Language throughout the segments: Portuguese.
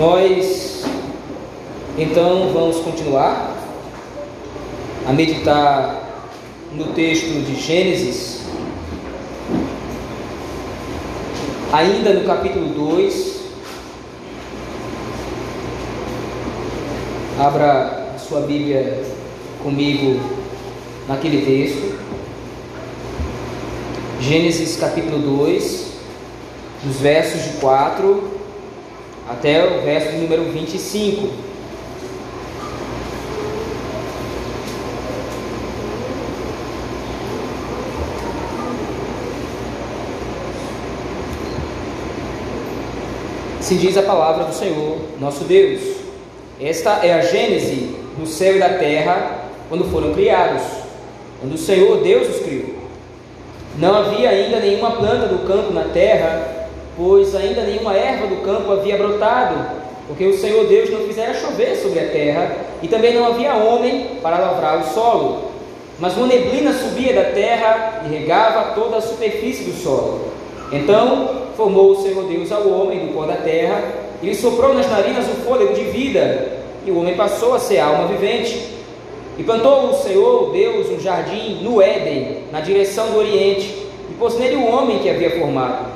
Nós então vamos continuar a meditar no texto de Gênesis, ainda no capítulo 2. Abra a sua Bíblia comigo naquele texto. Gênesis capítulo 2, dos versos de 4 até o verso número 25. Se diz a palavra do Senhor, nosso Deus. Esta é a gênese do céu e da terra quando foram criados, quando o Senhor Deus os criou. Não havia ainda nenhuma planta do campo na terra pois ainda nenhuma erva do campo havia brotado, porque o Senhor Deus não fizera chover sobre a terra, e também não havia homem para lavrar o solo. Mas uma neblina subia da terra e regava toda a superfície do solo. Então formou o Senhor Deus ao homem do pó da terra, e lhe soprou nas narinas o fôlego de vida, e o homem passou a ser alma vivente. E plantou o Senhor Deus um jardim no Éden, na direção do Oriente, e pôs nele o homem que havia formado.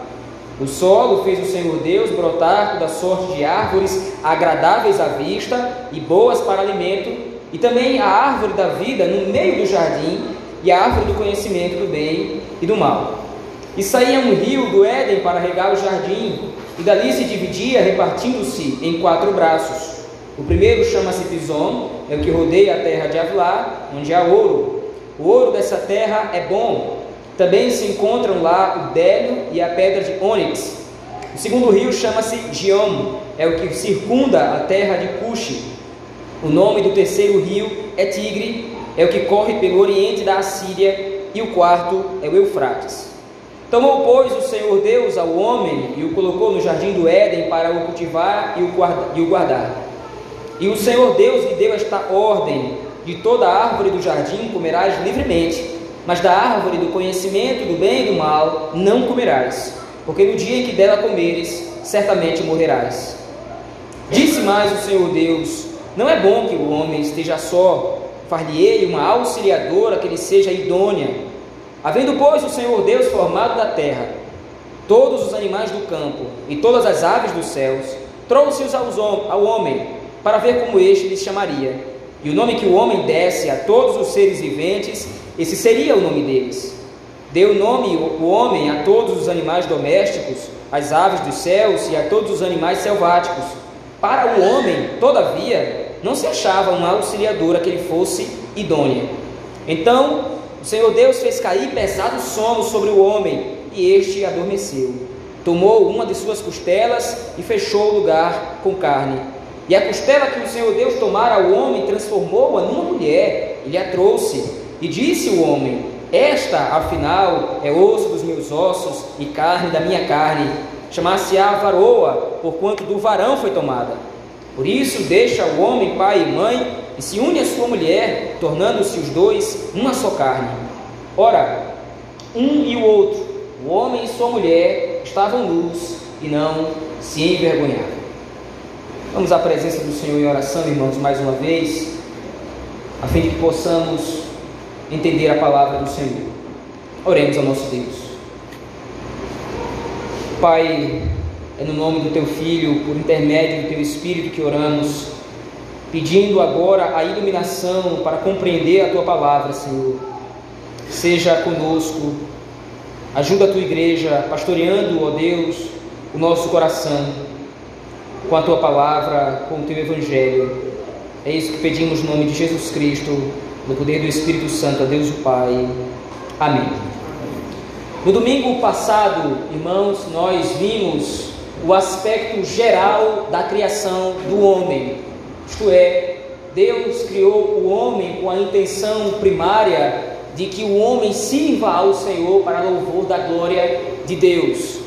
O solo fez o Senhor Deus brotar toda sorte de árvores agradáveis à vista e boas para alimento, e também a árvore da vida no meio do jardim, e a árvore do conhecimento do bem e do mal. E saía um rio do Éden para regar o jardim, e dali se dividia, repartindo-se em quatro braços. O primeiro chama-se Pison, é o que rodeia a terra de Avilá, onde há ouro. O ouro dessa terra é bom, também se encontram lá o bélio e a pedra de ônix. O segundo rio chama-se Giom, é o que circunda a terra de Cuxi. O nome do terceiro rio é Tigre, é o que corre pelo oriente da Assíria. E o quarto é o Eufrates. Tomou, pois, o Senhor Deus ao homem e o colocou no jardim do Éden para o cultivar e o guardar. E o Senhor Deus lhe deu esta ordem: de toda árvore do jardim comerás livremente mas da árvore do conhecimento do bem e do mal não comerás, porque no dia em que dela comeres, certamente morrerás. Disse mais o Senhor Deus: Não é bom que o homem esteja só, far-lhe-ei uma auxiliadora que lhe seja idônea. Havendo, pois, o Senhor Deus formado da terra, todos os animais do campo e todas as aves dos céus, trouxe-os ao homem, para ver como este lhes chamaria. E o nome que o homem desse a todos os seres viventes esse seria o nome deles. Deu nome o homem a todos os animais domésticos, às aves dos céus e a todos os animais selváticos. Para o homem, todavia, não se achava uma auxiliadora que lhe fosse idônea. Então, o Senhor Deus fez cair pesado sono sobre o homem, e este adormeceu. Tomou uma de suas costelas e fechou o lugar com carne. E a costela que o Senhor Deus tomara ao homem transformou-a numa mulher e lhe a trouxe. E disse o homem: Esta, afinal, é osso dos meus ossos e carne da minha carne. Chamar-se-á varoa, porquanto do varão foi tomada. Por isso, deixa o homem pai e mãe e se une à sua mulher, tornando-se os dois uma só carne. Ora, um e o outro, o homem e sua mulher, estavam nus e não se envergonhavam. Vamos à presença do Senhor em oração, irmãos, mais uma vez, a fim de que possamos entender a palavra do Senhor. Oremos ao nosso Deus. Pai, é no nome do Teu Filho, por intermédio do Teu Espírito que oramos, pedindo agora a iluminação para compreender a Tua palavra, Senhor. Seja conosco, ajuda a Tua igreja, pastoreando, ó Deus, o nosso coração com a Tua palavra, com o Teu Evangelho. É isso que pedimos no nome de Jesus Cristo no poder do Espírito Santo, a Deus o Pai. Amém. No domingo passado, irmãos, nós vimos o aspecto geral da criação do homem, isto é, Deus criou o homem com a intenção primária de que o homem sirva ao Senhor para louvor da glória de Deus.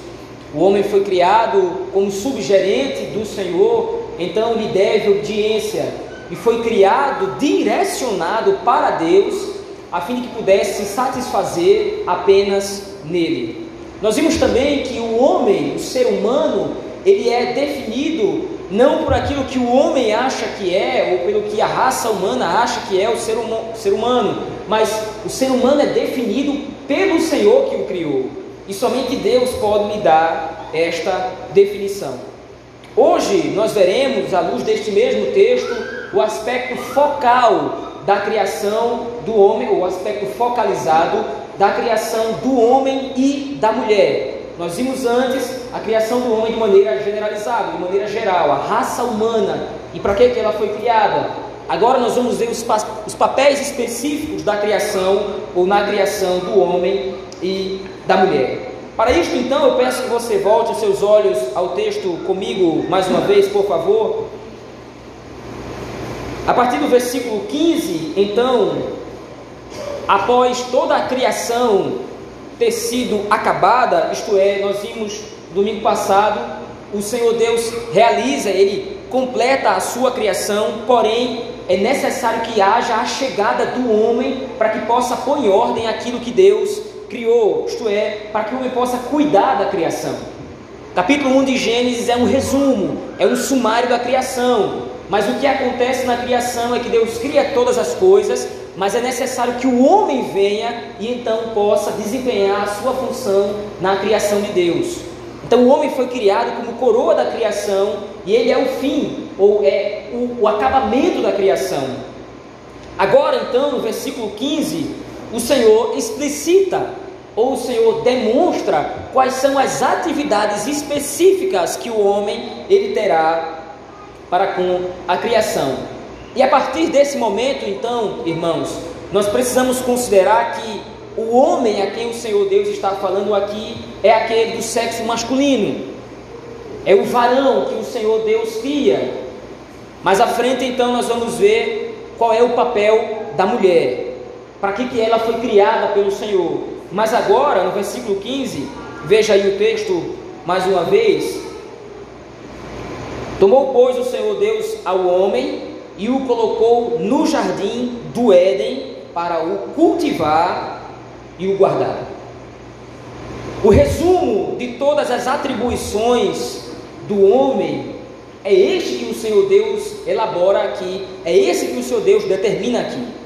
O homem foi criado como subgerente do Senhor, então lhe deve obediência e foi criado, direcionado para Deus, a fim de que pudesse se satisfazer apenas nele. Nós vimos também que o homem, o ser humano, ele é definido não por aquilo que o homem acha que é, ou pelo que a raça humana acha que é o ser, hum ser humano, mas o ser humano é definido pelo Senhor que o criou, e somente Deus pode lhe dar esta definição. Hoje nós veremos, à luz deste mesmo texto, o aspecto focal da criação do homem, o aspecto focalizado da criação do homem e da mulher. Nós vimos antes a criação do homem de maneira generalizada, de maneira geral, a raça humana e para que ela foi criada. Agora nós vamos ver os, os papéis específicos da criação ou na criação do homem e da mulher. Para isto, então, eu peço que você volte os seus olhos ao texto comigo mais uma vez, por favor. A partir do versículo 15, então, após toda a criação ter sido acabada, isto é, nós vimos domingo passado, o Senhor Deus realiza, ele completa a sua criação, porém é necessário que haja a chegada do homem para que possa pôr em ordem aquilo que Deus criou, isto é, para que o homem possa cuidar da criação. Capítulo 1 de Gênesis é um resumo, é um sumário da criação, mas o que acontece na criação é que Deus cria todas as coisas mas é necessário que o homem venha e então possa desempenhar a sua função na criação de Deus. Então o homem foi criado como coroa da criação e ele é o fim, ou é o, o acabamento da criação. Agora então, no versículo 15, o Senhor explicita, ou o Senhor demonstra quais são as atividades específicas que o homem ele terá para com a criação. E a partir desse momento, então, irmãos, nós precisamos considerar que o homem a quem o Senhor Deus está falando aqui é aquele do sexo masculino, é o varão que o Senhor Deus cria. Mais à frente, então, nós vamos ver qual é o papel da mulher, para que, que ela foi criada pelo Senhor. Mas agora, no versículo 15, veja aí o texto mais uma vez. Tomou, pois, o Senhor Deus ao homem e o colocou no jardim do Éden para o cultivar e o guardar. O resumo de todas as atribuições do homem é este que o Senhor Deus elabora aqui, é esse que o Senhor Deus determina aqui.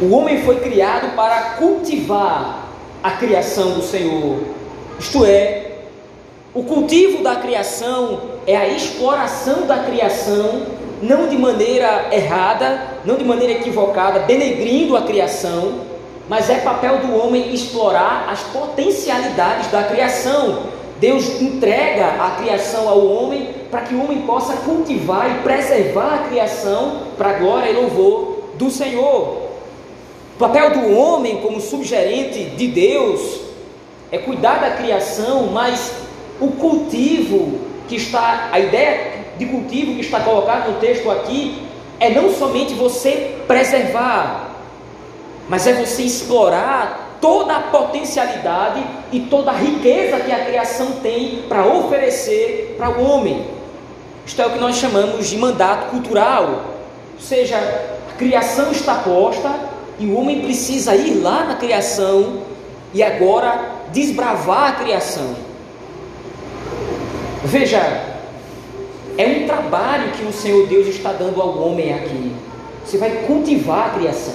O homem foi criado para cultivar a criação do Senhor, isto é, o cultivo da criação é a exploração da criação não de maneira errada, não de maneira equivocada, denegrindo a criação, mas é papel do homem explorar as potencialidades da criação. Deus entrega a criação ao homem para que o homem possa cultivar e preservar a criação para a glória e louvor do Senhor. Papel do homem como subgerente de Deus é cuidar da criação, mas o cultivo que está, a ideia de cultivo que está colocado no texto aqui é não somente você preservar, mas é você explorar toda a potencialidade e toda a riqueza que a criação tem para oferecer para o homem. Isto é o que nós chamamos de mandato cultural. Ou seja, a criação está posta e o homem precisa ir lá na criação e agora desbravar a criação. Veja, é um trabalho que o Senhor Deus está dando ao homem aqui. Você vai cultivar a criação.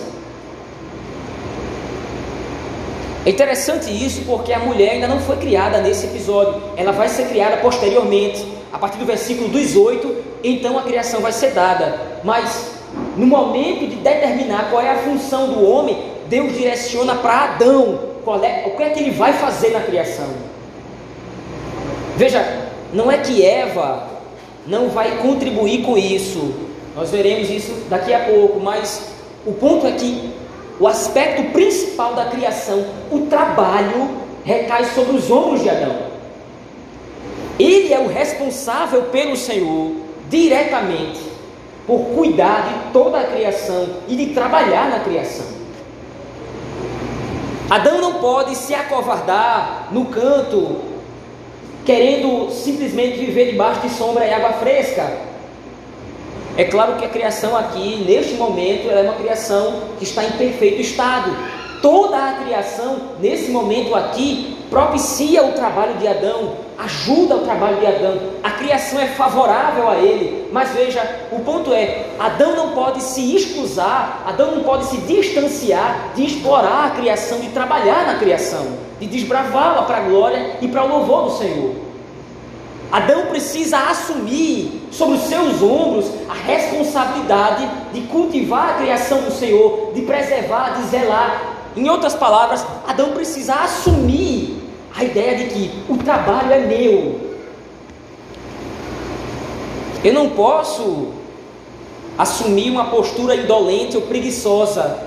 É interessante isso porque a mulher ainda não foi criada nesse episódio. Ela vai ser criada posteriormente. A partir do versículo 18, então a criação vai ser dada. Mas no momento de determinar qual é a função do homem, Deus direciona para Adão qual é, o que é que ele vai fazer na criação. Veja, não é que Eva não vai contribuir com isso. Nós veremos isso daqui a pouco, mas o ponto é que o aspecto principal da criação, o trabalho, recai sobre os ombros de Adão. Ele é o responsável pelo Senhor diretamente por cuidar de toda a criação e de trabalhar na criação. Adão não pode se acovardar no canto querendo simplesmente viver debaixo de sombra e água fresca. É claro que a criação aqui, neste momento, é uma criação que está em perfeito estado. Toda a criação, nesse momento aqui, propicia o trabalho de Adão, ajuda o trabalho de Adão. A criação é favorável a ele. Mas veja, o ponto é: Adão não pode se excusar, Adão não pode se distanciar de explorar a criação, de trabalhar na criação, de desbravá-la para a glória e para o louvor do Senhor. Adão precisa assumir sobre os seus ombros a responsabilidade de cultivar a criação do Senhor, de preservar, de zelar. Em outras palavras, Adão precisa assumir a ideia de que o trabalho é meu. Eu não posso assumir uma postura indolente ou preguiçosa.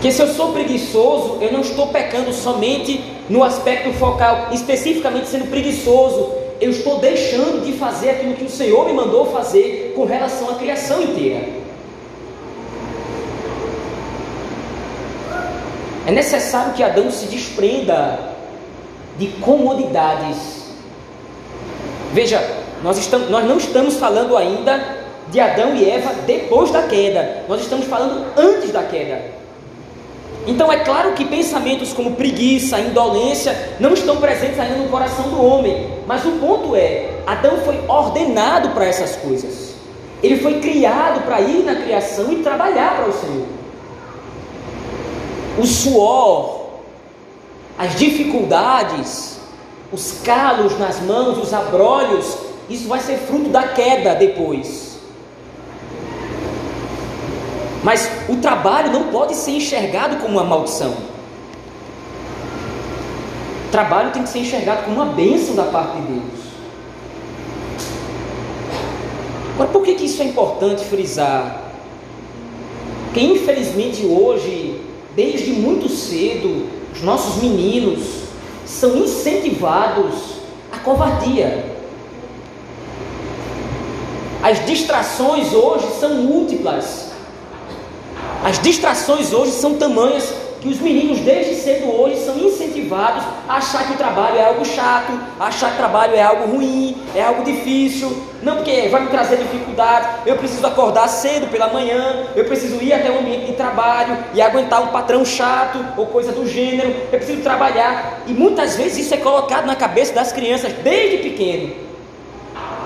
Que se eu sou preguiçoso, eu não estou pecando somente no aspecto focal, especificamente sendo preguiçoso, eu estou deixando de fazer aquilo que o Senhor me mandou fazer com relação à criação inteira. É necessário que Adão se desprenda de comodidades. Veja, nós, estamos, nós não estamos falando ainda de Adão e Eva depois da queda, nós estamos falando antes da queda. Então é claro que pensamentos como preguiça, indolência não estão presentes ainda no coração do homem. Mas o ponto é, Adão foi ordenado para essas coisas. Ele foi criado para ir na criação e trabalhar para o Senhor. O suor, as dificuldades, os calos nas mãos, os abrolhos, isso vai ser fruto da queda depois. Mas o trabalho não pode ser enxergado como uma maldição. O trabalho tem que ser enxergado como uma bênção da parte de Deus. Agora, por que, que isso é importante frisar? Porque infelizmente hoje, desde muito cedo, os nossos meninos são incentivados à covardia. As distrações hoje são múltiplas. As distrações hoje são tamanhas que os meninos desde cedo hoje são incentivados a achar que o trabalho é algo chato, achar que o trabalho é algo ruim, é algo difícil, não porque vai me trazer dificuldade, eu preciso acordar cedo pela manhã, eu preciso ir até o ambiente de trabalho e aguentar um patrão chato ou coisa do gênero, eu preciso trabalhar. E muitas vezes isso é colocado na cabeça das crianças desde pequeno.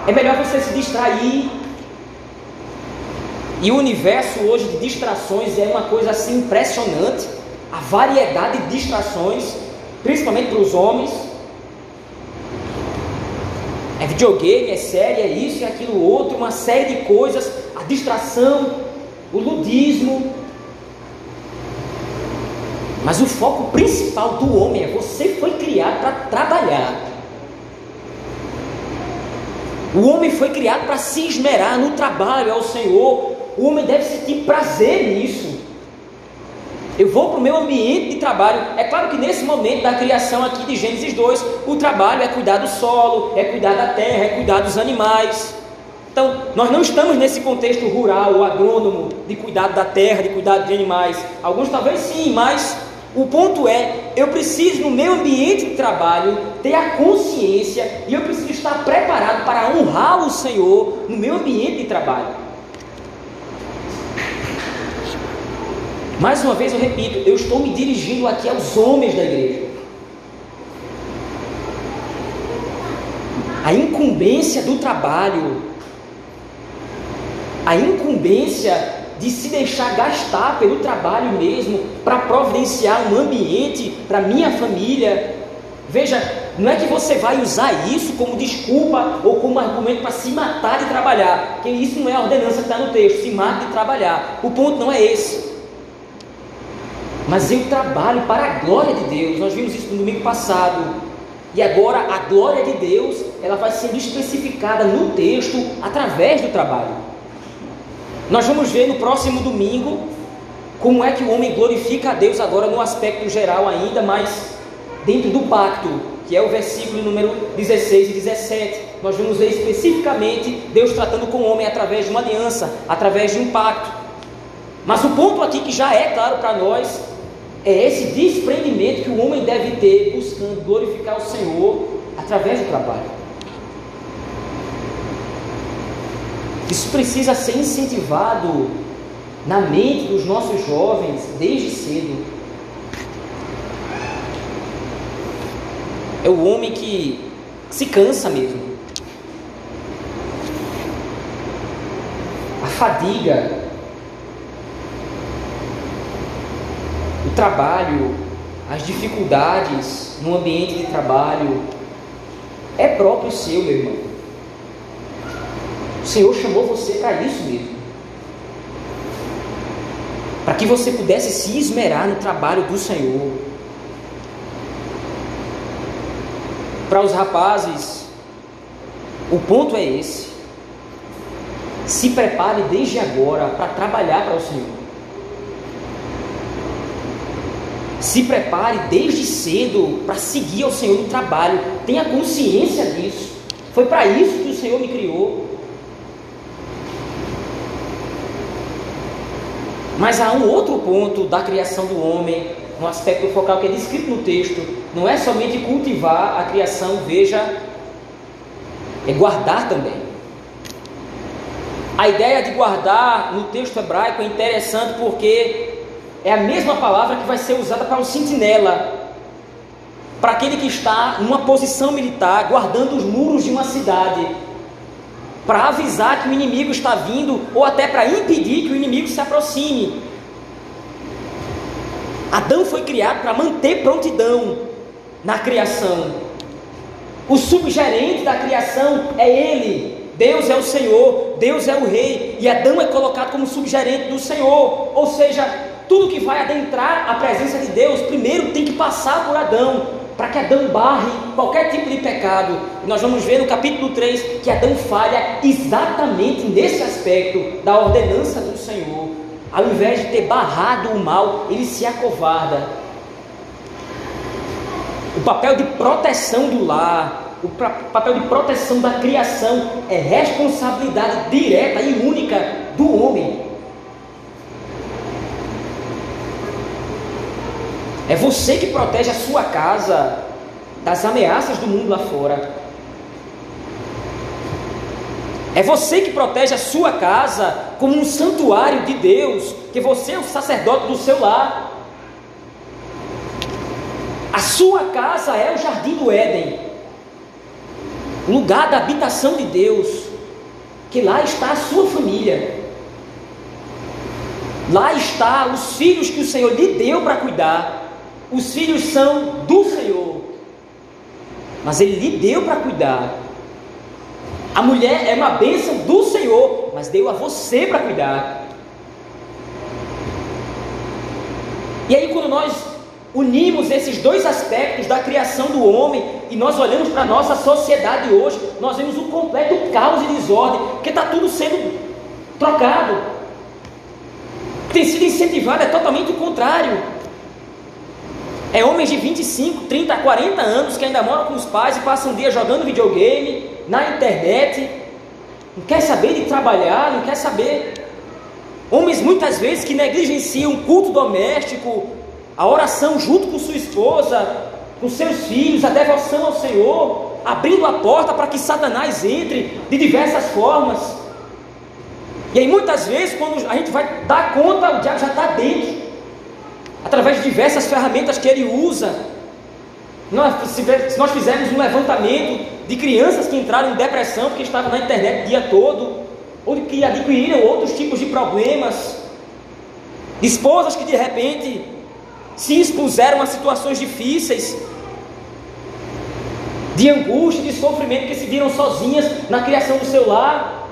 É melhor você se distrair e o universo hoje de distrações é uma coisa assim impressionante. A variedade de distrações, principalmente para os homens. É videogame, é série, é isso, é aquilo outro, uma série de coisas, a distração, o ludismo. Mas o foco principal do homem é você foi criado para trabalhar. O homem foi criado para se esmerar no trabalho ao Senhor, o homem deve sentir prazer nisso. Eu vou para o meu ambiente de trabalho. É claro que nesse momento da criação aqui de Gênesis 2, o trabalho é cuidar do solo, é cuidar da terra, é cuidar dos animais. Então, nós não estamos nesse contexto rural, o agrônomo, de cuidado da terra, de cuidado de animais. Alguns talvez sim, mas o ponto é, eu preciso no meu ambiente de trabalho ter a consciência e eu preciso estar preparado para honrar o Senhor no meu ambiente de trabalho. Mais uma vez eu repito, eu estou me dirigindo aqui aos homens da igreja. A incumbência do trabalho, a incumbência de se deixar gastar pelo trabalho mesmo, para providenciar um ambiente para minha família. Veja, não é que você vai usar isso como desculpa ou como argumento para se matar de trabalhar, porque isso não é a ordenança que está no texto, se mata de trabalhar. O ponto não é esse mas eu trabalho para a glória de Deus. Nós vimos isso no domingo passado. E agora a glória de Deus, ela vai sendo especificada no texto através do trabalho. Nós vamos ver no próximo domingo como é que o homem glorifica a Deus agora no aspecto geral ainda, mas dentro do pacto, que é o versículo número 16 e 17. Nós vamos ver especificamente Deus tratando com o homem através de uma aliança, através de um pacto. Mas o ponto aqui que já é claro para nós é esse desprendimento que o homem deve ter buscando glorificar o Senhor através do trabalho. Isso precisa ser incentivado na mente dos nossos jovens desde cedo. É o homem que se cansa mesmo. A fadiga, o trabalho, as dificuldades no ambiente de trabalho, é próprio seu, meu irmão. O Senhor chamou você para isso mesmo. Para que você pudesse se esmerar no trabalho do Senhor. Para os rapazes, o ponto é esse. Se prepare desde agora para trabalhar para o Senhor. Se prepare desde cedo para seguir ao Senhor no trabalho. Tenha consciência disso. Foi para isso que o Senhor me criou. Mas há um outro ponto da criação do homem, um aspecto focal que é descrito no texto. Não é somente cultivar a criação, veja, é guardar também. A ideia de guardar no texto hebraico é interessante porque é a mesma palavra que vai ser usada para o sentinela, para aquele que está numa posição militar, guardando os muros de uma cidade, para avisar que o inimigo está vindo, ou até para impedir que o inimigo se aproxime. Adão foi criado para manter prontidão na criação. O subgerente da criação é ele. Deus é o Senhor, Deus é o rei, e Adão é colocado como subgerente do Senhor, ou seja, tudo que vai adentrar a presença de Deus, primeiro tem que passar por Adão, para que Adão barre qualquer tipo de pecado. E nós vamos ver no capítulo 3 que Adão falha exatamente nesse aspecto da ordenança do Senhor. Ao invés de ter barrado o mal, ele se acovarda. O papel de proteção do lar, o papel de proteção da criação é responsabilidade direta e única do homem. É você que protege a sua casa das ameaças do mundo lá fora. É você que protege a sua casa como um santuário de Deus, que você é o sacerdote do seu lar. A sua casa é o jardim do Éden, lugar da habitação de Deus, que lá está a sua família. Lá está os filhos que o Senhor lhe deu para cuidar. Os filhos são do Senhor, mas Ele lhe deu para cuidar. A mulher é uma bênção do Senhor, mas deu a você para cuidar. E aí, quando nós unimos esses dois aspectos da criação do homem e nós olhamos para a nossa sociedade hoje, nós vemos um completo caos e desordem, porque está tudo sendo trocado. Tem sido incentivado, é totalmente o contrário. É homens de 25, 30, 40 anos que ainda moram com os pais e passam um dia jogando videogame, na internet, não quer saber de trabalhar, não quer saber. Homens muitas vezes que negligenciam o culto doméstico, a oração junto com sua esposa, com seus filhos, a devoção ao Senhor, abrindo a porta para que Satanás entre de diversas formas. E aí muitas vezes, quando a gente vai dar conta, o diabo já está dentro através de diversas ferramentas que ele usa. Nós, se nós fizermos um levantamento de crianças que entraram em depressão porque estavam na internet o dia todo, ou que adquiriram outros tipos de problemas, esposas que de repente se expuseram a situações difíceis, de angústia, de sofrimento, que se viram sozinhas na criação do seu lar.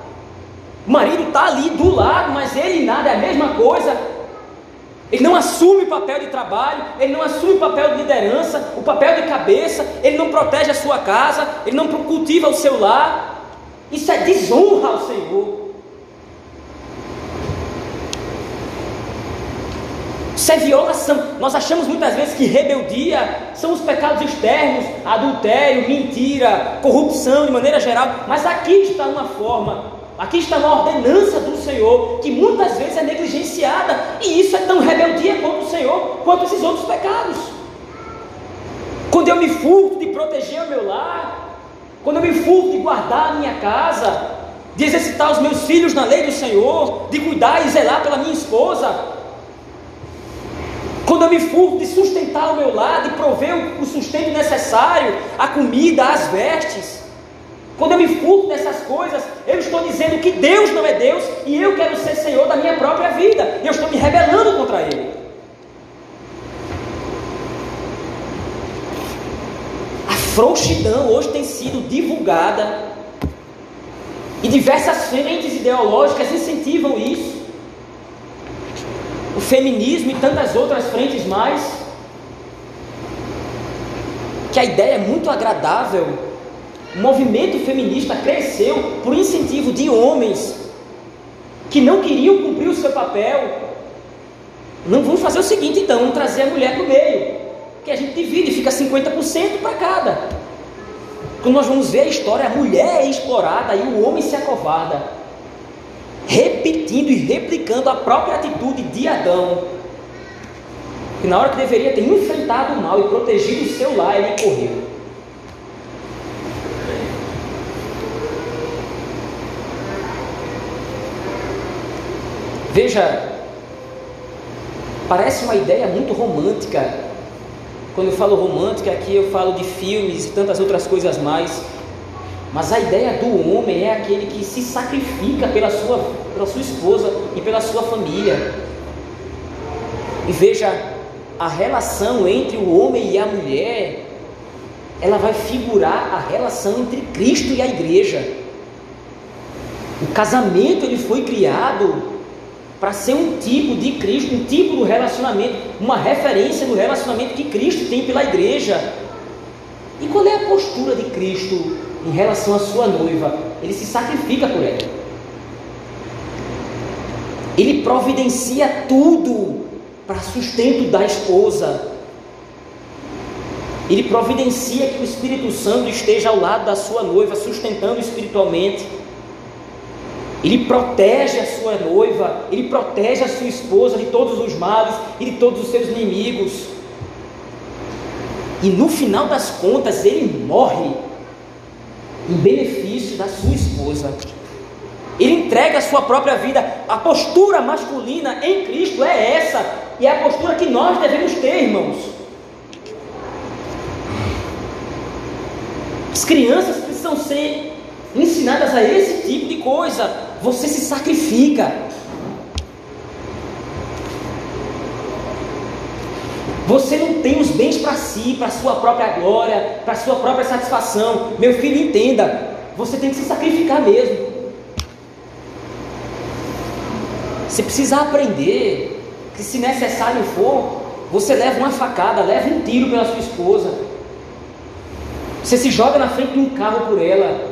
O marido está ali do lado, mas ele nada, é a mesma coisa. Ele não assume o papel de trabalho, ele não assume o papel de liderança, o papel de cabeça, ele não protege a sua casa, ele não cultiva o seu lar. Isso é desonra ao Senhor. Isso é violação. Nós achamos muitas vezes que rebeldia são os pecados externos, adultério, mentira, corrupção de maneira geral, mas aqui está uma forma Aqui está uma ordenança do Senhor que muitas vezes é negligenciada, e isso é tão rebeldia contra o Senhor quanto esses outros pecados. Quando eu me furto de proteger o meu lar, quando eu me furto de guardar a minha casa, de exercitar os meus filhos na lei do Senhor, de cuidar e zelar pela minha esposa, quando eu me furto de sustentar o meu lar, de prover o sustento necessário, a comida, as vestes, quando eu me furto dessas coisas, eu estou dizendo que Deus não é Deus e eu quero ser Senhor da minha própria vida. Eu estou me rebelando contra Ele. A frouxidão hoje tem sido divulgada e diversas frentes ideológicas incentivam isso. O feminismo e tantas outras frentes mais. Que a ideia é muito agradável o movimento feminista cresceu por incentivo de homens que não queriam cumprir o seu papel. Não vamos fazer o seguinte então, vamos trazer a mulher para o meio, que a gente divide, fica 50% para cada. Quando nós vamos ver a história, a mulher é explorada e o homem se acovarda, repetindo e replicando a própria atitude de Adão. Que na hora que deveria ter enfrentado o mal e protegido o seu lar, ele correu. Veja, parece uma ideia muito romântica. Quando eu falo romântica, aqui eu falo de filmes e tantas outras coisas mais. Mas a ideia do homem é aquele que se sacrifica pela sua, pela sua esposa e pela sua família. E veja, a relação entre o homem e a mulher, ela vai figurar a relação entre Cristo e a igreja. O casamento ele foi criado para ser um tipo de Cristo, um tipo do relacionamento, uma referência do relacionamento que Cristo tem pela igreja. E qual é a postura de Cristo em relação à sua noiva? Ele se sacrifica por ela. Ele providencia tudo para sustento da esposa. Ele providencia que o Espírito Santo esteja ao lado da sua noiva, sustentando espiritualmente. Ele protege a sua noiva, ele protege a sua esposa de todos os males e de todos os seus inimigos. E no final das contas, ele morre em benefício da sua esposa. Ele entrega a sua própria vida. A postura masculina em Cristo é essa, e é a postura que nós devemos ter, irmãos. As crianças precisam ser ensinadas a esse tipo de coisa você se sacrifica. Você não tem os bens para si, para sua própria glória, para sua própria satisfação. Meu filho, entenda, você tem que se sacrificar mesmo. Você precisa aprender que, se necessário for, você leva uma facada, leva um tiro pela sua esposa. Você se joga na frente de um carro por ela.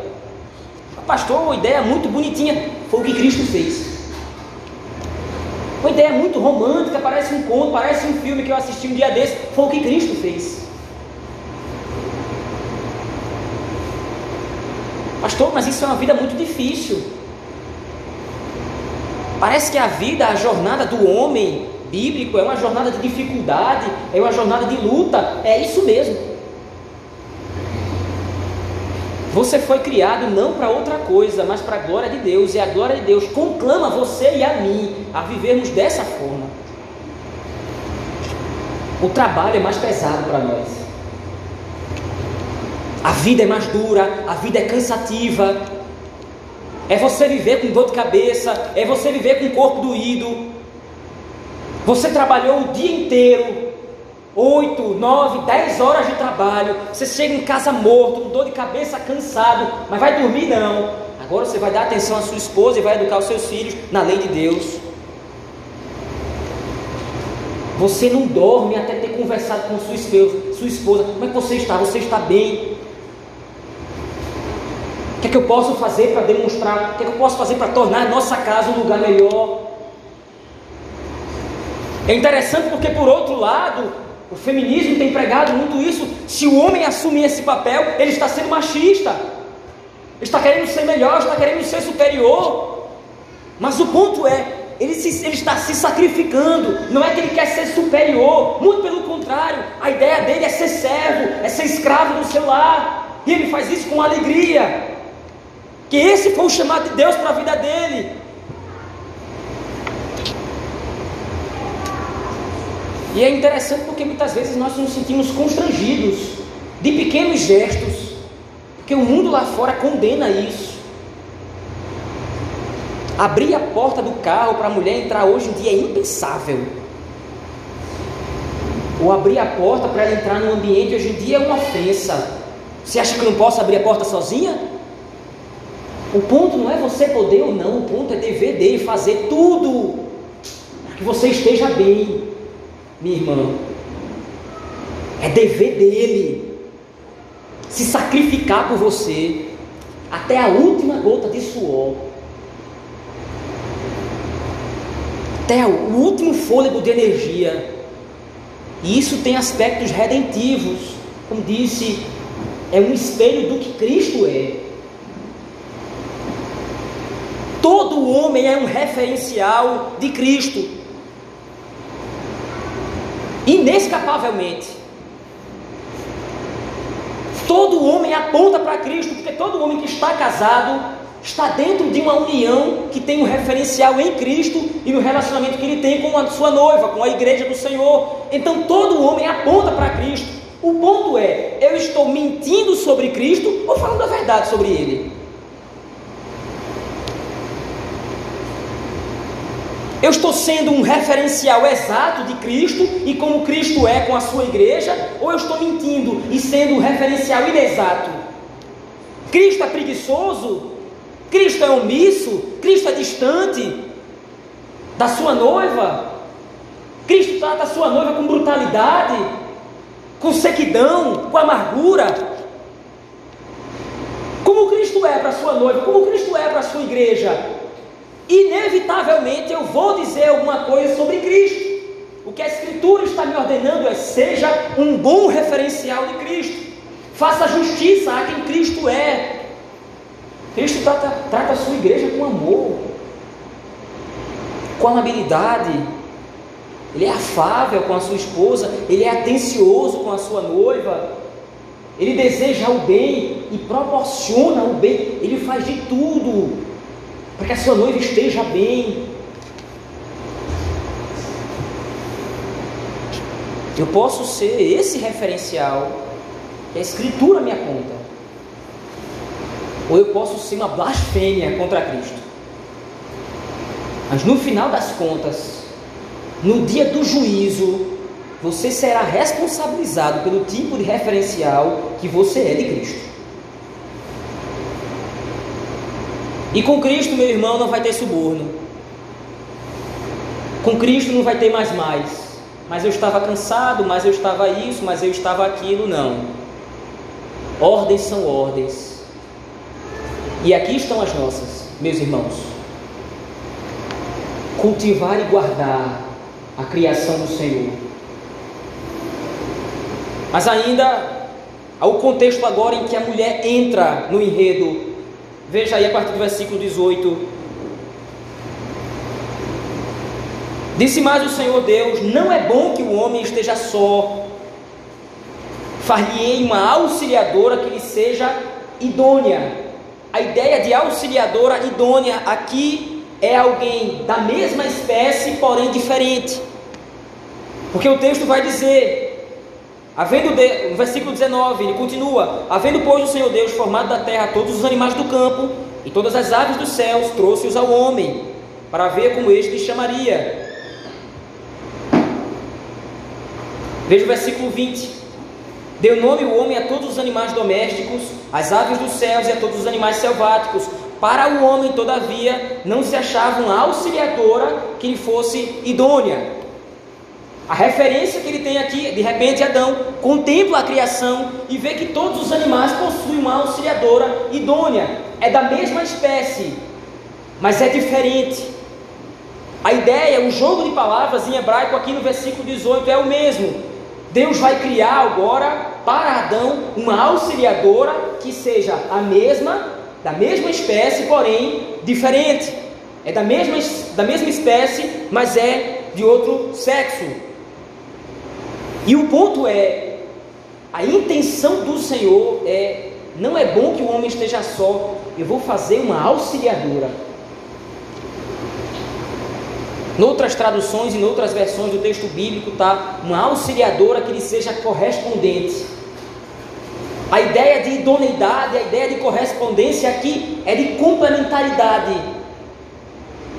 Pastor, uma ideia muito bonitinha. Foi o que Cristo fez. Uma ideia muito romântica, parece um conto, parece um filme que eu assisti um dia desse. Foi o que Cristo fez. Pastor, mas isso é uma vida muito difícil. Parece que a vida, a jornada do homem bíblico é uma jornada de dificuldade, é uma jornada de luta. É isso mesmo. Você foi criado não para outra coisa, mas para a glória de Deus, e a glória de Deus conclama você e a mim a vivermos dessa forma. O trabalho é mais pesado para nós. A vida é mais dura, a vida é cansativa. É você viver com dor de cabeça, é você viver com o corpo doído. Você trabalhou o dia inteiro, 8, 9, 10 horas de trabalho, você chega em casa morto, com dor de cabeça, cansado, mas vai dormir não. Agora você vai dar atenção à sua esposa e vai educar os seus filhos na lei de Deus. Você não dorme até ter conversado com sua esposa. Sua esposa, como é que você está? Você está bem? O que é que eu posso fazer para demonstrar? O que é que eu posso fazer para tornar a nossa casa um lugar melhor? É interessante porque, por outro lado, o feminismo tem pregado muito isso. Se o homem assumir esse papel, ele está sendo machista, está querendo ser melhor, está querendo ser superior. Mas o ponto é, ele, se, ele está se sacrificando, não é que ele quer ser superior, muito pelo contrário, a ideia dele é ser servo, é ser escravo do seu lar, e ele faz isso com alegria. Que esse foi o chamado de Deus para a vida dele. E é interessante porque muitas vezes nós nos sentimos constrangidos de pequenos gestos, porque o mundo lá fora condena isso. Abrir a porta do carro para a mulher entrar hoje em dia é impensável. Ou abrir a porta para ela entrar no ambiente hoje em dia é uma ofensa. Você acha que eu não posso abrir a porta sozinha? O ponto não é você poder ou não, o ponto é dever dele fazer tudo para que você esteja bem, minha irmã. É dever dele se sacrificar por você até a última gota de suor, até o último fôlego de energia. E isso tem aspectos redentivos, como disse, é um espelho do que Cristo é. Todo homem é um referencial de Cristo. Inescapavelmente. Todo homem aponta para Cristo, porque todo homem que está casado está dentro de uma união que tem um referencial em Cristo e no relacionamento que ele tem com a sua noiva, com a igreja do Senhor. Então todo homem aponta para Cristo. O ponto é, eu estou mentindo sobre Cristo ou falando a verdade sobre ele? Eu estou sendo um referencial exato de Cristo e como Cristo é com a sua igreja, ou eu estou mentindo e sendo um referencial inexato? Cristo é preguiçoso? Cristo é omisso? Cristo é distante da sua noiva? Cristo trata a sua noiva com brutalidade, com sequidão, com amargura? Como Cristo é para a sua noiva? Como Cristo é para a sua igreja? Inevitavelmente eu vou dizer alguma coisa sobre Cristo. O que a Escritura está me ordenando é: seja um bom referencial de Cristo, faça justiça a quem Cristo é. Cristo trata, trata a sua igreja com amor, com amabilidade, ele é afável com a sua esposa, ele é atencioso com a sua noiva, ele deseja o bem e proporciona o bem, ele faz de tudo para que a sua noiva esteja bem. Eu posso ser esse referencial que a Escritura me aponta, ou eu posso ser uma blasfêmia contra Cristo. Mas no final das contas, no dia do juízo, você será responsabilizado pelo tipo de referencial que você é de Cristo. E com Cristo, meu irmão, não vai ter suborno. Com Cristo não vai ter mais mais. Mas eu estava cansado, mas eu estava isso, mas eu estava aquilo, não. Ordens são ordens. E aqui estão as nossas, meus irmãos. Cultivar e guardar a criação do Senhor. Mas ainda há o contexto agora em que a mulher entra no enredo Veja aí a partir do versículo 18. Disse mais o Senhor Deus: Não é bom que o homem esteja só. Far-lhe-ei uma auxiliadora que lhe seja idônea. A ideia de auxiliadora idônea aqui é alguém da mesma espécie, porém diferente. Porque o texto vai dizer: Havendo de, no versículo 19, ele continua: Havendo, pois, o Senhor Deus formado da terra todos os animais do campo e todas as aves dos céus, trouxe-os ao homem, para ver como este lhe chamaria. Veja o versículo 20: Deu nome o homem a todos os animais domésticos, às aves dos céus e a todos os animais selváticos. Para o homem, todavia, não se achava uma auxiliadora que lhe fosse idônea. A referência que ele tem aqui, de repente, Adão contempla a criação e vê que todos os animais possuem uma auxiliadora idônea. É da mesma espécie, mas é diferente. A ideia, o jogo de palavras em hebraico aqui no versículo 18 é o mesmo. Deus vai criar agora para Adão uma auxiliadora que seja a mesma, da mesma espécie, porém diferente. É da mesma, da mesma espécie, mas é de outro sexo. E o ponto é, a intenção do Senhor é, não é bom que o homem esteja só, eu vou fazer uma auxiliadora. Noutras traduções e noutras versões do texto bíblico está uma auxiliadora que lhe seja correspondente. A ideia de idoneidade, a ideia de correspondência aqui é de complementaridade.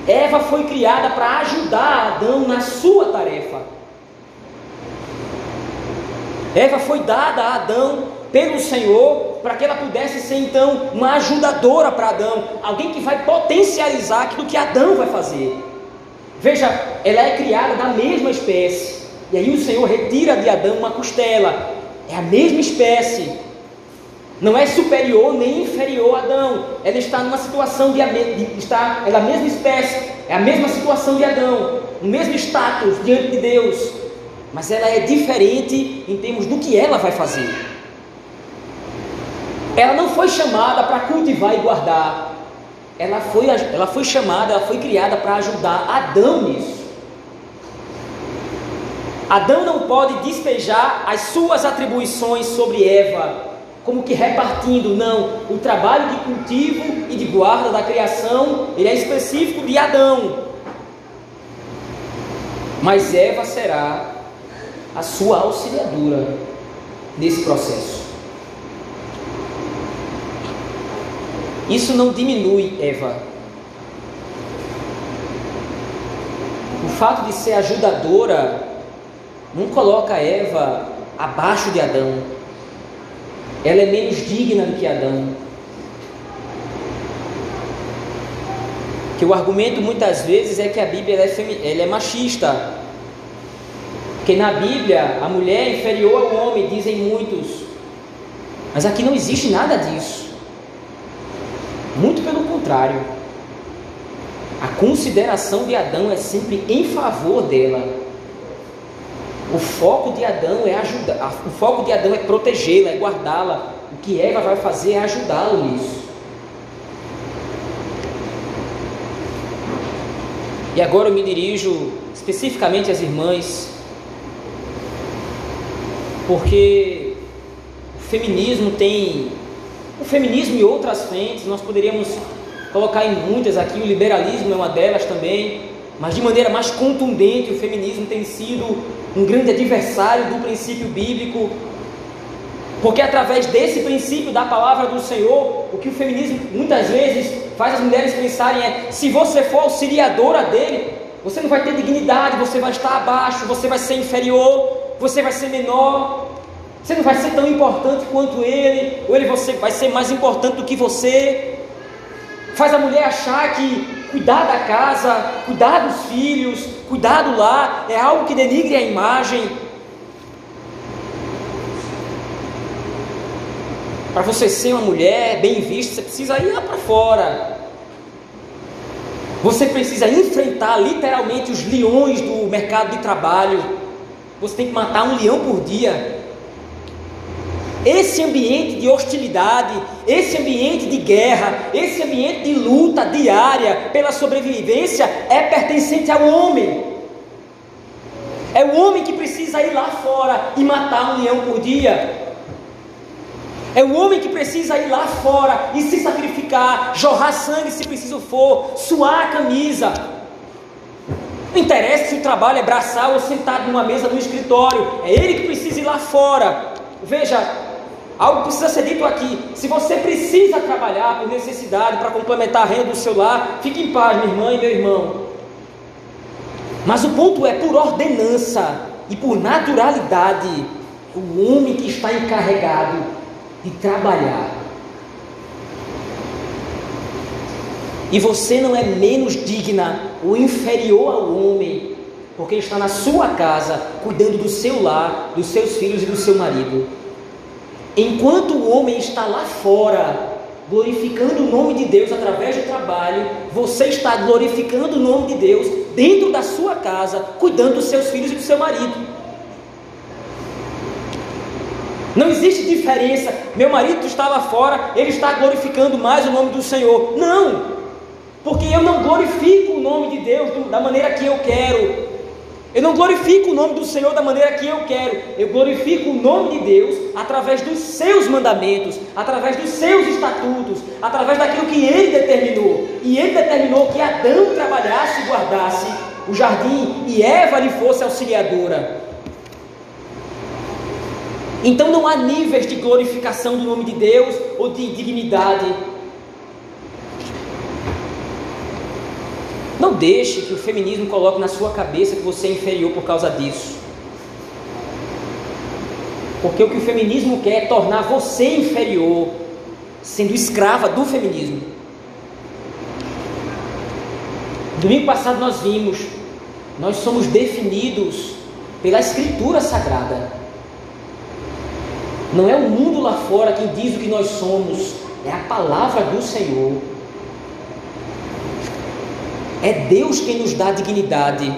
Eva foi criada para ajudar Adão na sua tarefa. Eva foi dada a Adão pelo Senhor para que ela pudesse ser então uma ajudadora para Adão, alguém que vai potencializar aquilo que Adão vai fazer. Veja, ela é criada da mesma espécie. E aí o Senhor retira de Adão uma costela. É a mesma espécie. Não é superior nem inferior a Adão. Ela está numa situação de, de está, é mesma espécie, é a mesma situação de Adão, o mesmo status diante de Deus. Mas ela é diferente em termos do que ela vai fazer. Ela não foi chamada para cultivar e guardar. Ela foi, ela foi chamada, ela foi criada para ajudar Adão nisso. Adão não pode despejar as suas atribuições sobre Eva como que repartindo, não. O trabalho de cultivo e de guarda da criação, ele é específico de Adão. Mas Eva será a sua auxiliadora nesse processo. Isso não diminui Eva. O fato de ser ajudadora não coloca Eva abaixo de Adão ela é menos digna do que Adão. Que o argumento muitas vezes é que a Bíblia é, ela é machista. Porque na Bíblia a mulher é inferior ao homem, dizem muitos. Mas aqui não existe nada disso. Muito pelo contrário. A consideração de Adão é sempre em favor dela. O foco de Adão é ajudar, o foco de Adão é protegê-la, é guardá-la. O que Eva vai fazer é ajudá-lo nisso. E agora eu me dirijo especificamente às irmãs, porque o feminismo tem. O feminismo e outras frentes, nós poderíamos colocar em muitas aqui, o liberalismo é uma delas também, mas de maneira mais contundente, o feminismo tem sido um grande adversário do princípio bíblico, porque através desse princípio da palavra do Senhor, o que o feminismo muitas vezes faz as mulheres pensarem é: se você for auxiliadora dele, você não vai ter dignidade, você vai estar abaixo, você vai ser inferior, você vai ser menor, você não vai ser tão importante quanto ele, ou ele você vai ser mais importante do que você. Faz a mulher achar que Cuidar da casa, cuidar dos filhos, cuidar do lar, é algo que denigre a imagem. Para você ser uma mulher bem vista, você precisa ir lá para fora. Você precisa enfrentar literalmente os leões do mercado de trabalho. Você tem que matar um leão por dia. Esse ambiente de hostilidade, esse ambiente de guerra, esse ambiente de luta diária pela sobrevivência é pertencente ao homem. É o homem que precisa ir lá fora e matar um leão por dia. É o homem que precisa ir lá fora e se sacrificar, jorrar sangue se preciso for, suar a camisa. Não interessa se o trabalho é braçal ou sentado numa mesa no escritório, é ele que precisa ir lá fora. Veja, Algo precisa ser dito aqui. Se você precisa trabalhar por necessidade para complementar a renda do seu lar, fique em paz, minha irmã e meu irmão. Mas o ponto é por ordenança e por naturalidade, o homem que está encarregado de trabalhar. E você não é menos digna ou inferior ao homem, porque está na sua casa, cuidando do seu lar, dos seus filhos e do seu marido. Enquanto o homem está lá fora, glorificando o nome de Deus através do trabalho, você está glorificando o nome de Deus dentro da sua casa, cuidando dos seus filhos e do seu marido. Não existe diferença. Meu marido está lá fora, ele está glorificando mais o nome do Senhor. Não! Porque eu não glorifico o nome de Deus da maneira que eu quero. Eu não glorifico o nome do Senhor da maneira que eu quero. Eu glorifico o nome de Deus através dos seus mandamentos, através dos seus estatutos, através daquilo que ele determinou. E ele determinou que Adão trabalhasse e guardasse o jardim e Eva lhe fosse auxiliadora. Então não há níveis de glorificação do nome de Deus ou de dignidade. Não deixe que o feminismo coloque na sua cabeça que você é inferior por causa disso. Porque o que o feminismo quer é tornar você inferior, sendo escrava do feminismo. Domingo passado nós vimos, nós somos definidos pela Escritura Sagrada. Não é o mundo lá fora quem diz o que nós somos, é a palavra do Senhor. É Deus quem nos dá a dignidade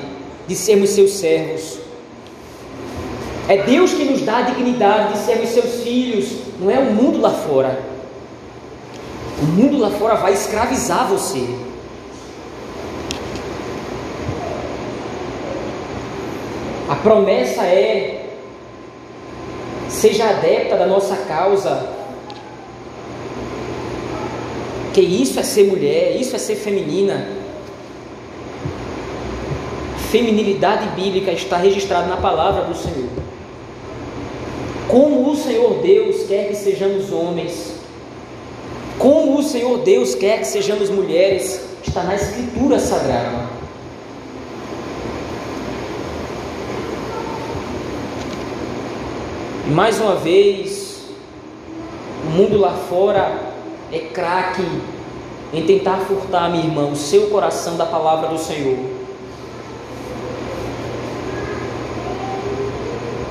de sermos seus servos. É Deus quem nos dá a dignidade de sermos seus filhos, não é o mundo lá fora. O mundo lá fora vai escravizar você. A promessa é seja adepta da nossa causa. Que isso é ser mulher, isso é ser feminina. Feminilidade bíblica está registrada na palavra do Senhor. Como o Senhor Deus quer que sejamos homens, como o Senhor Deus quer que sejamos mulheres, está na Escritura Sagrada. E mais uma vez, o mundo lá fora é craque em tentar furtar, minha irmã, o seu coração da palavra do Senhor.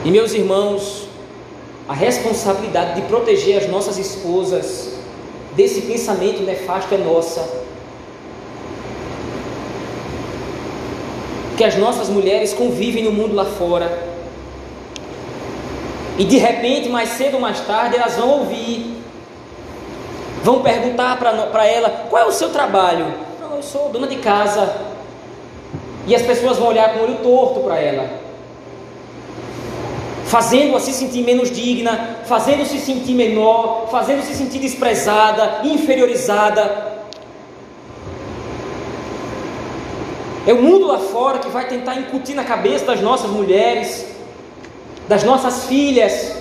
E meus irmãos, a responsabilidade de proteger as nossas esposas desse pensamento nefasto é nossa. Que as nossas mulheres convivem no mundo lá fora e de repente, mais cedo ou mais tarde, elas vão ouvir. Vão perguntar para ela: qual é o seu trabalho? Não, eu sou dona de casa. E as pessoas vão olhar com olho torto para ela, fazendo-a se sentir menos digna, fazendo-se sentir menor, fazendo-se sentir desprezada, inferiorizada. É o mundo lá fora que vai tentar incutir na cabeça das nossas mulheres das nossas filhas,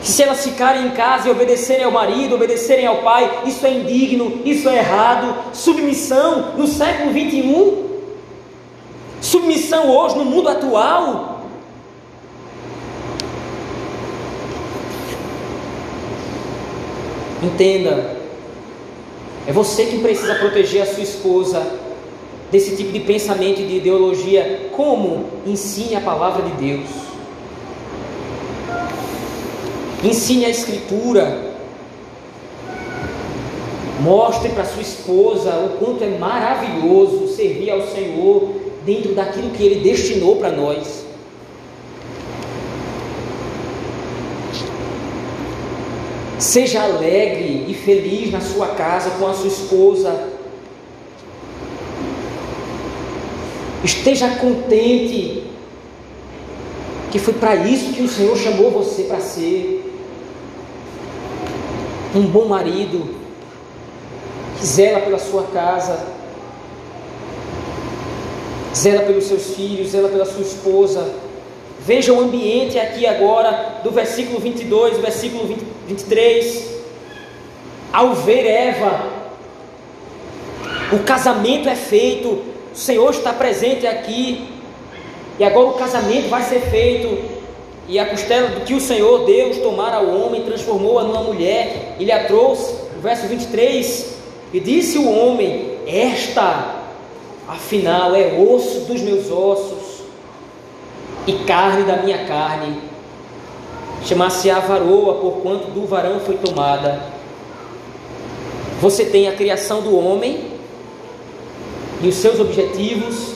que se elas ficarem em casa e obedecerem ao marido, obedecerem ao pai, isso é indigno, isso é errado. Submissão no século 21, submissão hoje no mundo atual. Entenda, é você que precisa proteger a sua esposa desse tipo de pensamento e de ideologia. Como? Ensine a palavra de Deus. Ensine a Escritura. Mostre para sua esposa o quanto é maravilhoso servir ao Senhor dentro daquilo que Ele destinou para nós. Seja alegre e feliz na sua casa com a sua esposa. Esteja contente que foi para isso que o Senhor chamou você para ser um bom marido, que zela pela sua casa, zela pelos seus filhos, zela pela sua esposa. Veja o ambiente aqui agora, do versículo 22, versículo 20, 23. Ao ver Eva, o casamento é feito, o Senhor está presente aqui, e agora o casamento vai ser feito e a costela do que o Senhor Deus tomara ao homem, transformou-a numa mulher, e lhe a trouxe, verso 23, e disse o homem: Esta, afinal, é osso dos meus ossos e carne da minha carne. Chamar-se a varoa, porquanto do varão foi tomada. Você tem a criação do homem e os seus objetivos,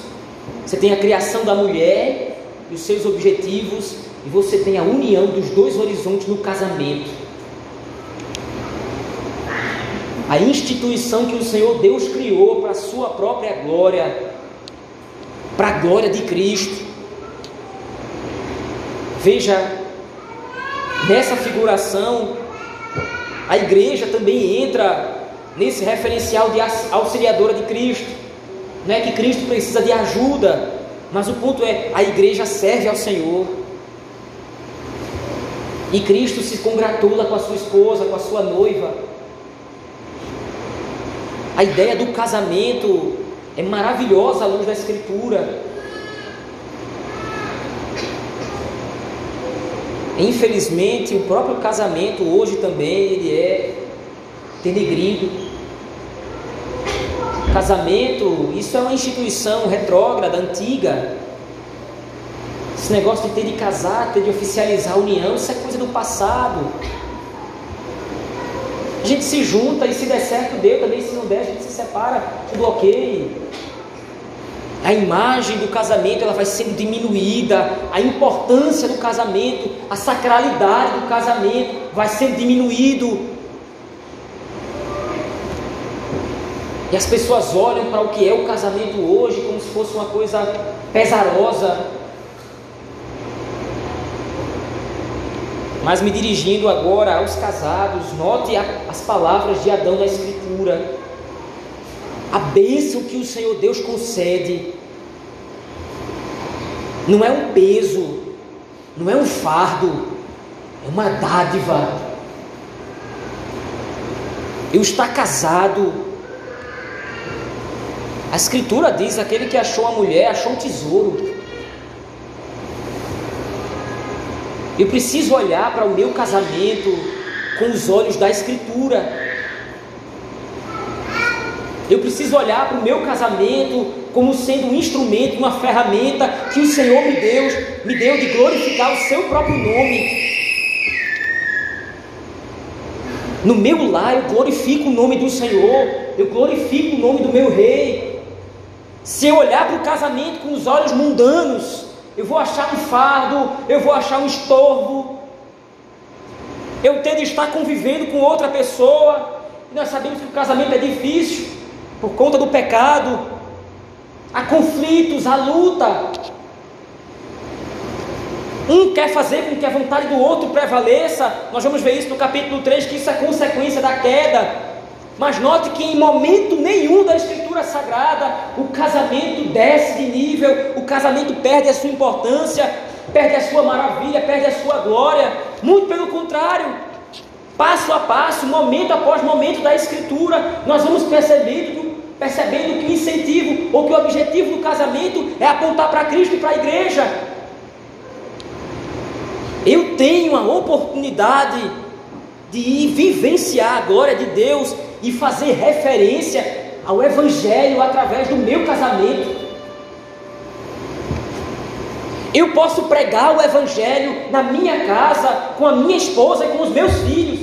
você tem a criação da mulher e os seus objetivos, e você tem a união dos dois horizontes no casamento. A instituição que o Senhor Deus criou para a sua própria glória, para a glória de Cristo. Veja, nessa figuração, a igreja também entra nesse referencial de auxiliadora de Cristo. Não é que Cristo precisa de ajuda, mas o ponto é: a igreja serve ao Senhor. E Cristo se congratula com a sua esposa, com a sua noiva. A ideia do casamento é maravilhosa à luz da Escritura. Infelizmente, o próprio casamento hoje também ele é denegrido. Casamento, isso é uma instituição retrógrada, antiga. Esse negócio de ter de casar, ter de oficializar a união, isso é coisa do passado. A gente se junta e se der certo, deu também, se não der, a gente se separa, ok. A imagem do casamento ela vai sendo diminuída, a importância do casamento, a sacralidade do casamento vai sendo diminuído. E as pessoas olham para o que é o casamento hoje como se fosse uma coisa pesarosa. Mas me dirigindo agora aos casados, note as palavras de Adão na Escritura. A bênção que o Senhor Deus concede não é um peso, não é um fardo, é uma dádiva. Eu estar casado a Escritura diz: aquele que achou a mulher achou um tesouro. Eu preciso olhar para o meu casamento com os olhos da Escritura. Eu preciso olhar para o meu casamento como sendo um instrumento, uma ferramenta que o Senhor me deu, me deu de glorificar o seu próprio nome. No meu lar eu glorifico o nome do Senhor, eu glorifico o nome do meu rei. Se eu olhar para o casamento com os olhos mundanos, eu vou achar um fardo, eu vou achar um estorvo. Eu tenho de estar convivendo com outra pessoa. Nós sabemos que o casamento é difícil por conta do pecado. Há conflitos, há luta. Um quer fazer com que a vontade do outro prevaleça. Nós vamos ver isso no capítulo 3, que isso é consequência da queda. Mas note que em momento nenhum da Escritura Sagrada o casamento desce de nível, o casamento perde a sua importância, perde a sua maravilha, perde a sua glória. Muito pelo contrário, passo a passo, momento após momento da Escritura, nós vamos percebendo, percebendo que o incentivo ou que o objetivo do casamento é apontar para Cristo e para a igreja. Eu tenho a oportunidade de vivenciar a glória de Deus e fazer referência ao Evangelho através do meu casamento. Eu posso pregar o Evangelho na minha casa, com a minha esposa e com os meus filhos.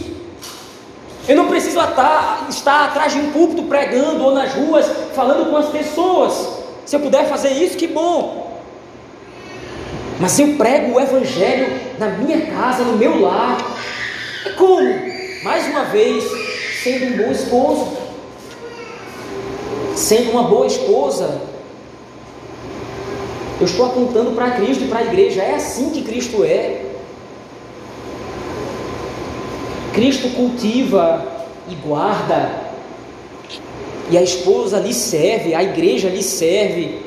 Eu não preciso estar, estar atrás de um púlpito pregando ou nas ruas falando com as pessoas. Se eu puder fazer isso, que bom. Mas eu prego o Evangelho na minha casa, no meu lar. Como? Mais uma vez, sendo um bom esposo, sendo uma boa esposa. Eu estou apontando para Cristo e para a igreja. É assim que Cristo é. Cristo cultiva e guarda, e a esposa lhe serve, a igreja lhe serve.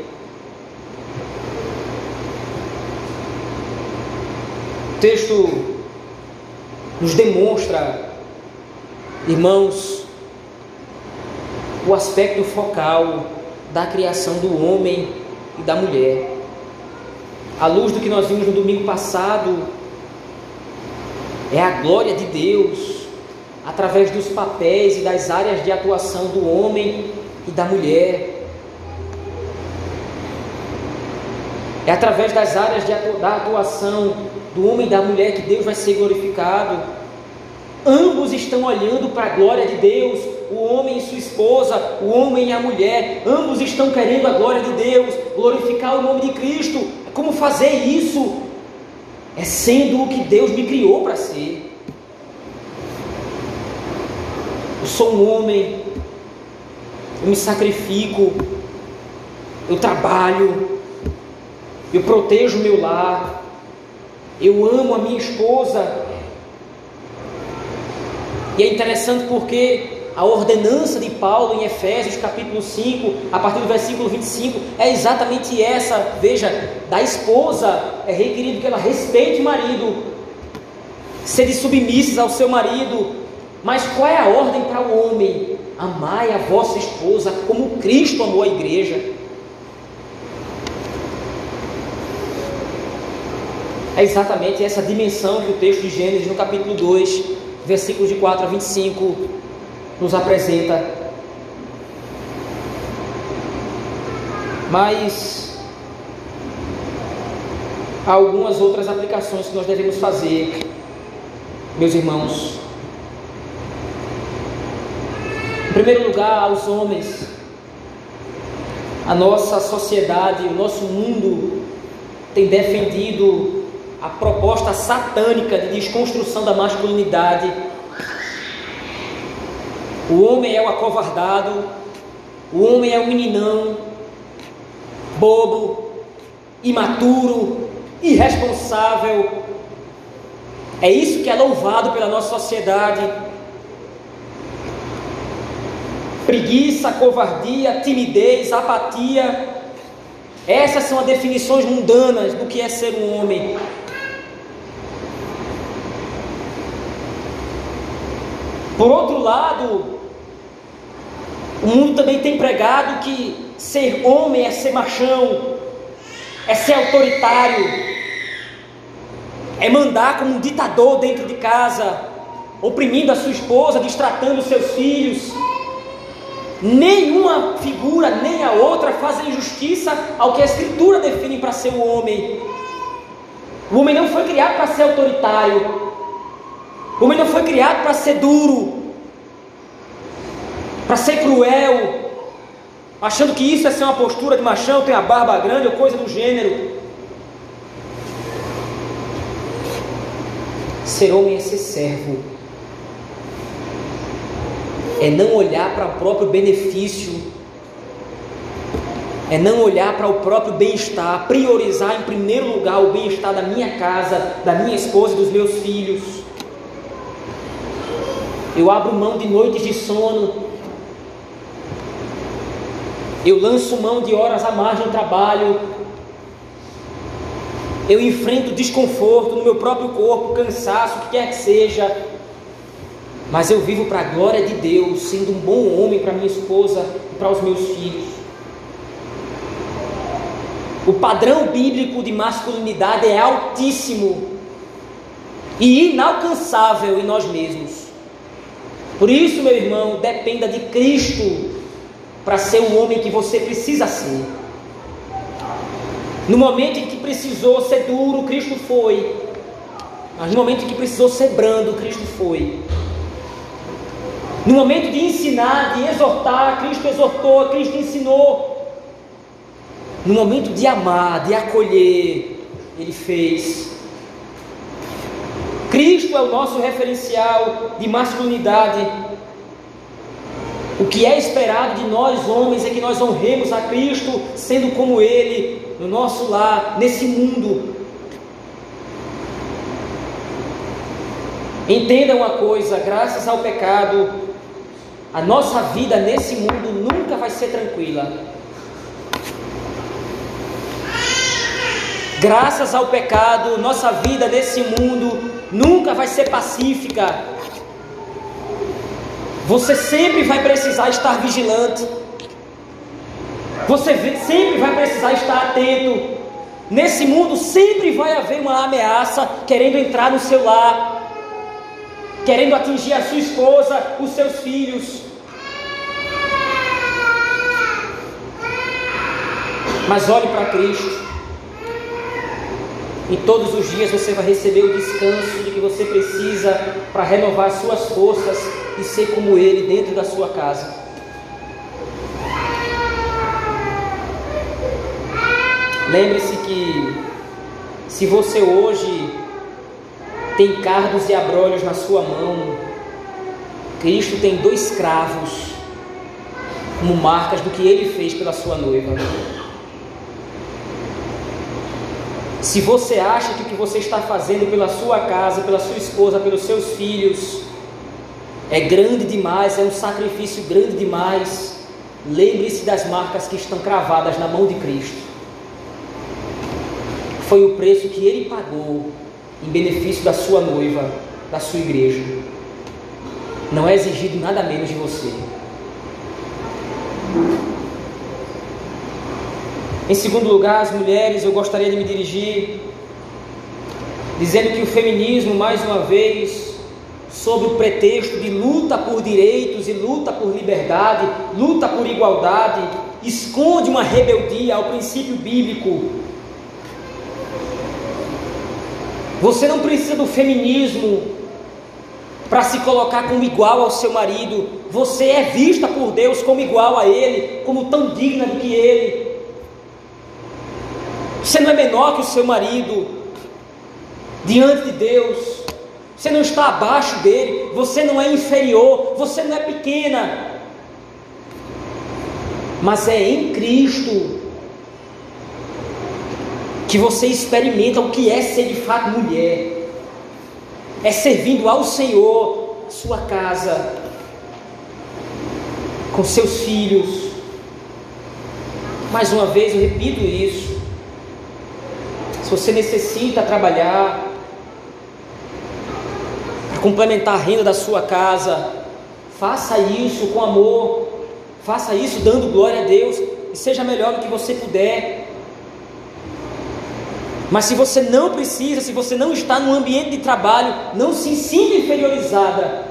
O texto nos demonstra Irmãos, o aspecto focal da criação do homem e da mulher. À luz do que nós vimos no domingo passado, é a glória de Deus através dos papéis e das áreas de atuação do homem e da mulher. É através das áreas de atu da atuação do homem e da mulher que Deus vai ser glorificado. Ambos estão olhando para a glória de Deus, o homem e sua esposa, o homem e a mulher, ambos estão querendo a glória de Deus, glorificar o nome de Cristo. Como fazer isso? É sendo o que Deus me criou para ser. Eu sou um homem, eu me sacrifico, eu trabalho, eu protejo meu lar, eu amo a minha esposa, e é interessante porque a ordenança de Paulo em Efésios capítulo 5, a partir do versículo 25, é exatamente essa. Veja, da esposa é requerido que ela respeite o marido, sede submissas ao seu marido. Mas qual é a ordem para o homem? Amai a vossa esposa como Cristo amou a igreja. É exatamente essa dimensão que o texto de Gênesis, no capítulo 2, versículos de 4 a 25, nos apresenta. Mas há algumas outras aplicações que nós devemos fazer, meus irmãos. Em primeiro lugar, aos homens, a nossa sociedade, o nosso mundo tem defendido a proposta satânica de desconstrução da masculinidade. O homem é o acovardado, o homem é o meninão, bobo, imaturo, irresponsável. É isso que é louvado pela nossa sociedade. Preguiça, covardia, timidez, apatia. Essas são as definições mundanas do que é ser um homem. Por outro lado, o mundo também tem pregado que ser homem é ser machão, é ser autoritário, é mandar como um ditador dentro de casa, oprimindo a sua esposa, distratando seus filhos. Nenhuma figura nem a outra fazem justiça ao que a Escritura define para ser o homem. O homem não foi criado para ser autoritário, o homem não foi criado para ser duro, para ser cruel, achando que isso é ser uma postura de machão, tem a barba grande ou coisa do gênero. Ser homem é ser servo, é não olhar para o próprio benefício, é não olhar para o próprio bem-estar, priorizar em primeiro lugar o bem-estar da minha casa, da minha esposa e dos meus filhos. Eu abro mão de noites de sono. Eu lanço mão de horas a mais no trabalho. Eu enfrento desconforto no meu próprio corpo, cansaço, o que quer que seja. Mas eu vivo para a glória de Deus, sendo um bom homem para minha esposa e para os meus filhos. O padrão bíblico de masculinidade é altíssimo e inalcançável em nós mesmos. Por isso, meu irmão, dependa de Cristo para ser o homem que você precisa ser. No momento em que precisou ser duro, Cristo foi. Mas no momento em que precisou ser brando, Cristo foi. No momento de ensinar, de exortar, Cristo exortou, Cristo ensinou. No momento de amar, de acolher, Ele fez. Cristo é o nosso referencial de masculinidade. O que é esperado de nós homens é que nós honremos a Cristo, sendo como Ele, no nosso lar, nesse mundo. Entenda uma coisa: graças ao pecado, a nossa vida nesse mundo nunca vai ser tranquila. Graças ao pecado, nossa vida nesse mundo nunca vai ser pacífica. Você sempre vai precisar estar vigilante. Você sempre vai precisar estar atento. Nesse mundo sempre vai haver uma ameaça querendo entrar no seu lar, querendo atingir a sua esposa, os seus filhos. Mas olhe para Cristo. E todos os dias você vai receber o descanso de que você precisa para renovar suas forças e ser como Ele dentro da sua casa. Lembre-se que se você hoje tem cardos e abrolhos na sua mão, Cristo tem dois cravos como marcas do que Ele fez pela sua noiva. Se você acha que o que você está fazendo pela sua casa, pela sua esposa, pelos seus filhos, é grande demais, é um sacrifício grande demais. Lembre-se das marcas que estão cravadas na mão de Cristo. Foi o preço que ele pagou em benefício da sua noiva, da sua igreja. Não é exigido nada menos de você. Em segundo lugar, as mulheres, eu gostaria de me dirigir dizendo que o feminismo, mais uma vez, sob o pretexto de luta por direitos e luta por liberdade, luta por igualdade, esconde uma rebeldia ao princípio bíblico. Você não precisa do feminismo para se colocar como igual ao seu marido. Você é vista por Deus como igual a ele, como tão digna do que ele. Você não é menor que o seu marido diante de Deus. Você não está abaixo dele, você não é inferior, você não é pequena. Mas é em Cristo que você experimenta o que é ser de fato mulher. É servindo ao Senhor, sua casa, com seus filhos. Mais uma vez eu repito isso. Se você necessita trabalhar, complementar a renda da sua casa. Faça isso com amor, faça isso dando glória a Deus e seja melhor do que você puder. Mas se você não precisa, se você não está no ambiente de trabalho, não se sinta inferiorizada.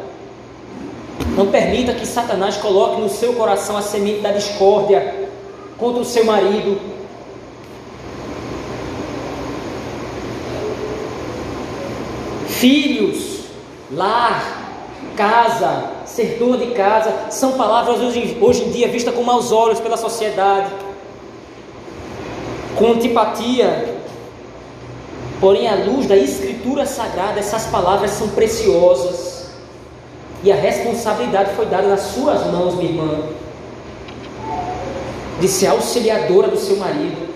Não permita que Satanás coloque no seu coração a semente da discórdia contra o seu marido. Filhos, lar, casa, ser dona de casa, são palavras hoje, hoje em dia vistas com maus olhos pela sociedade, com antipatia. Porém, à luz da Escritura Sagrada, essas palavras são preciosas. E a responsabilidade foi dada nas suas mãos, minha irmã, de ser auxiliadora do seu marido,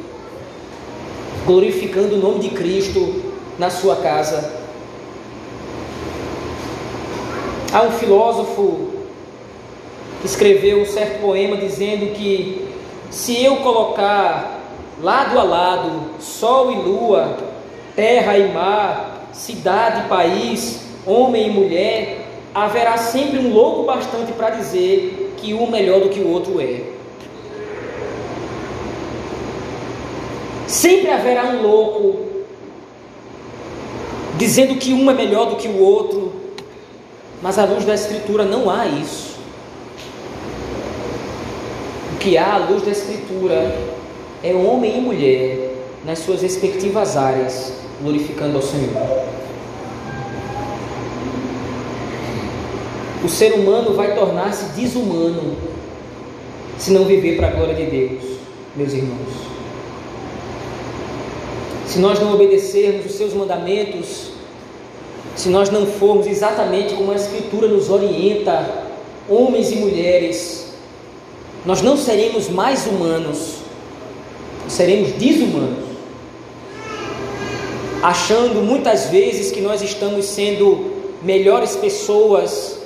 glorificando o nome de Cristo na sua casa. Há um filósofo que escreveu um certo poema dizendo que se eu colocar lado a lado sol e lua, terra e mar, cidade e país, homem e mulher, haverá sempre um louco bastante para dizer que um melhor do que o outro é. Sempre haverá um louco dizendo que um é melhor do que o outro, mas à luz da Escritura não há isso. O que há à luz da Escritura é homem e mulher nas suas respectivas áreas, glorificando ao Senhor. O ser humano vai tornar-se desumano se não viver para a glória de Deus, meus irmãos. Se nós não obedecermos os seus mandamentos, se nós não formos exatamente como a Escritura nos orienta, homens e mulheres, nós não seremos mais humanos, seremos desumanos, achando muitas vezes que nós estamos sendo melhores pessoas.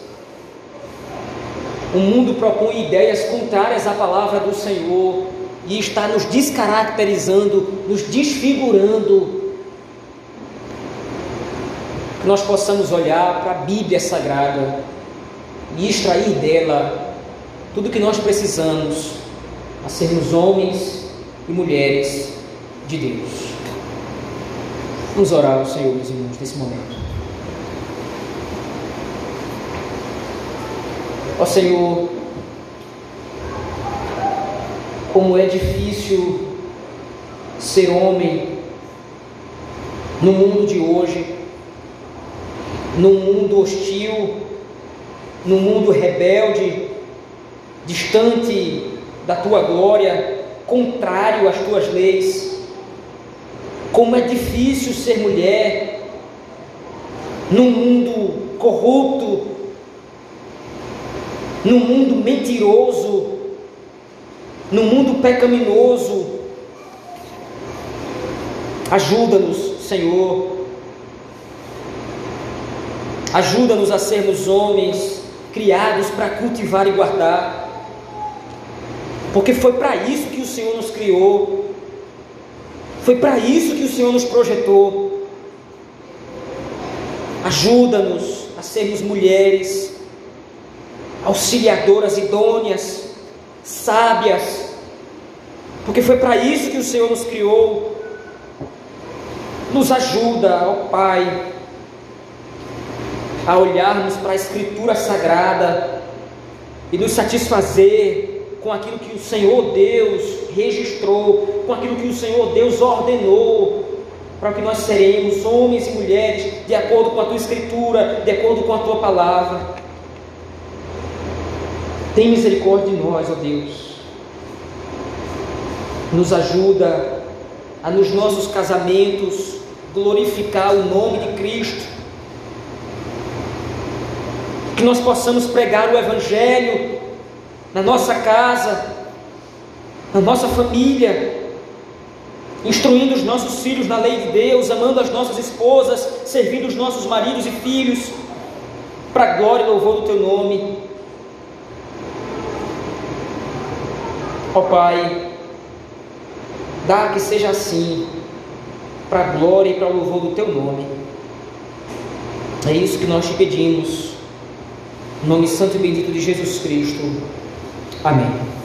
O mundo propõe ideias contrárias à palavra do Senhor e está nos descaracterizando, nos desfigurando nós possamos olhar para a Bíblia Sagrada e extrair dela tudo o que nós precisamos a sermos homens e mulheres de Deus. Vamos orar ao Senhor, meus irmãos, nesse momento. Ó Senhor, como é difícil ser homem no mundo de hoje num mundo hostil, num mundo rebelde, distante da tua glória, contrário às tuas leis. Como é difícil ser mulher num mundo corrupto, num mundo mentiroso, num mundo pecaminoso. Ajuda-nos, Senhor, Ajuda-nos a sermos homens criados para cultivar e guardar. Porque foi para isso que o Senhor nos criou. Foi para isso que o Senhor nos projetou. Ajuda-nos a sermos mulheres auxiliadoras idôneas, sábias, porque foi para isso que o Senhor nos criou. Nos ajuda, ó Pai, a olharmos para a Escritura Sagrada e nos satisfazer com aquilo que o Senhor Deus registrou, com aquilo que o Senhor Deus ordenou, para que nós seremos homens e mulheres de acordo com a tua Escritura, de acordo com a tua palavra. Tem misericórdia de nós, ó Deus. Nos ajuda a nos nossos casamentos glorificar o nome de Cristo que nós possamos pregar o Evangelho na nossa casa, na nossa família, instruindo os nossos filhos na lei de Deus, amando as nossas esposas, servindo os nossos maridos e filhos, para a glória e louvor do Teu nome. Ó Pai, dá que seja assim, para a glória e para o louvor do Teu nome. É isso que nós te pedimos. Nome santo e bendito de Jesus Cristo. Amém.